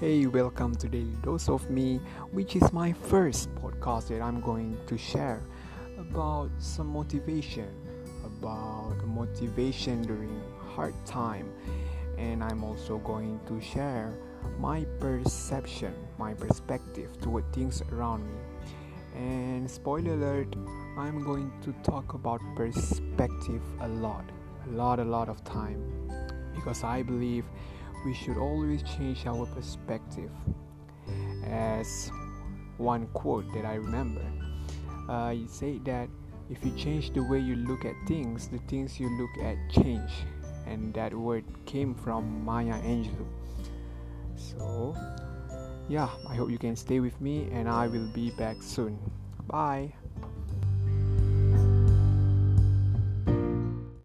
Hey, welcome to Daily Dose of Me, which is my first podcast that I'm going to share about some motivation, about motivation during hard time, and I'm also going to share my perception, my perspective toward things around me. And spoiler alert, I'm going to talk about perspective a lot, a lot, a lot of time, because I believe we should always change our perspective. As one quote that I remember, uh, you say that if you change the way you look at things, the things you look at change. And that word came from Maya Angelou. So, yeah, I hope you can stay with me and I will be back soon. Bye.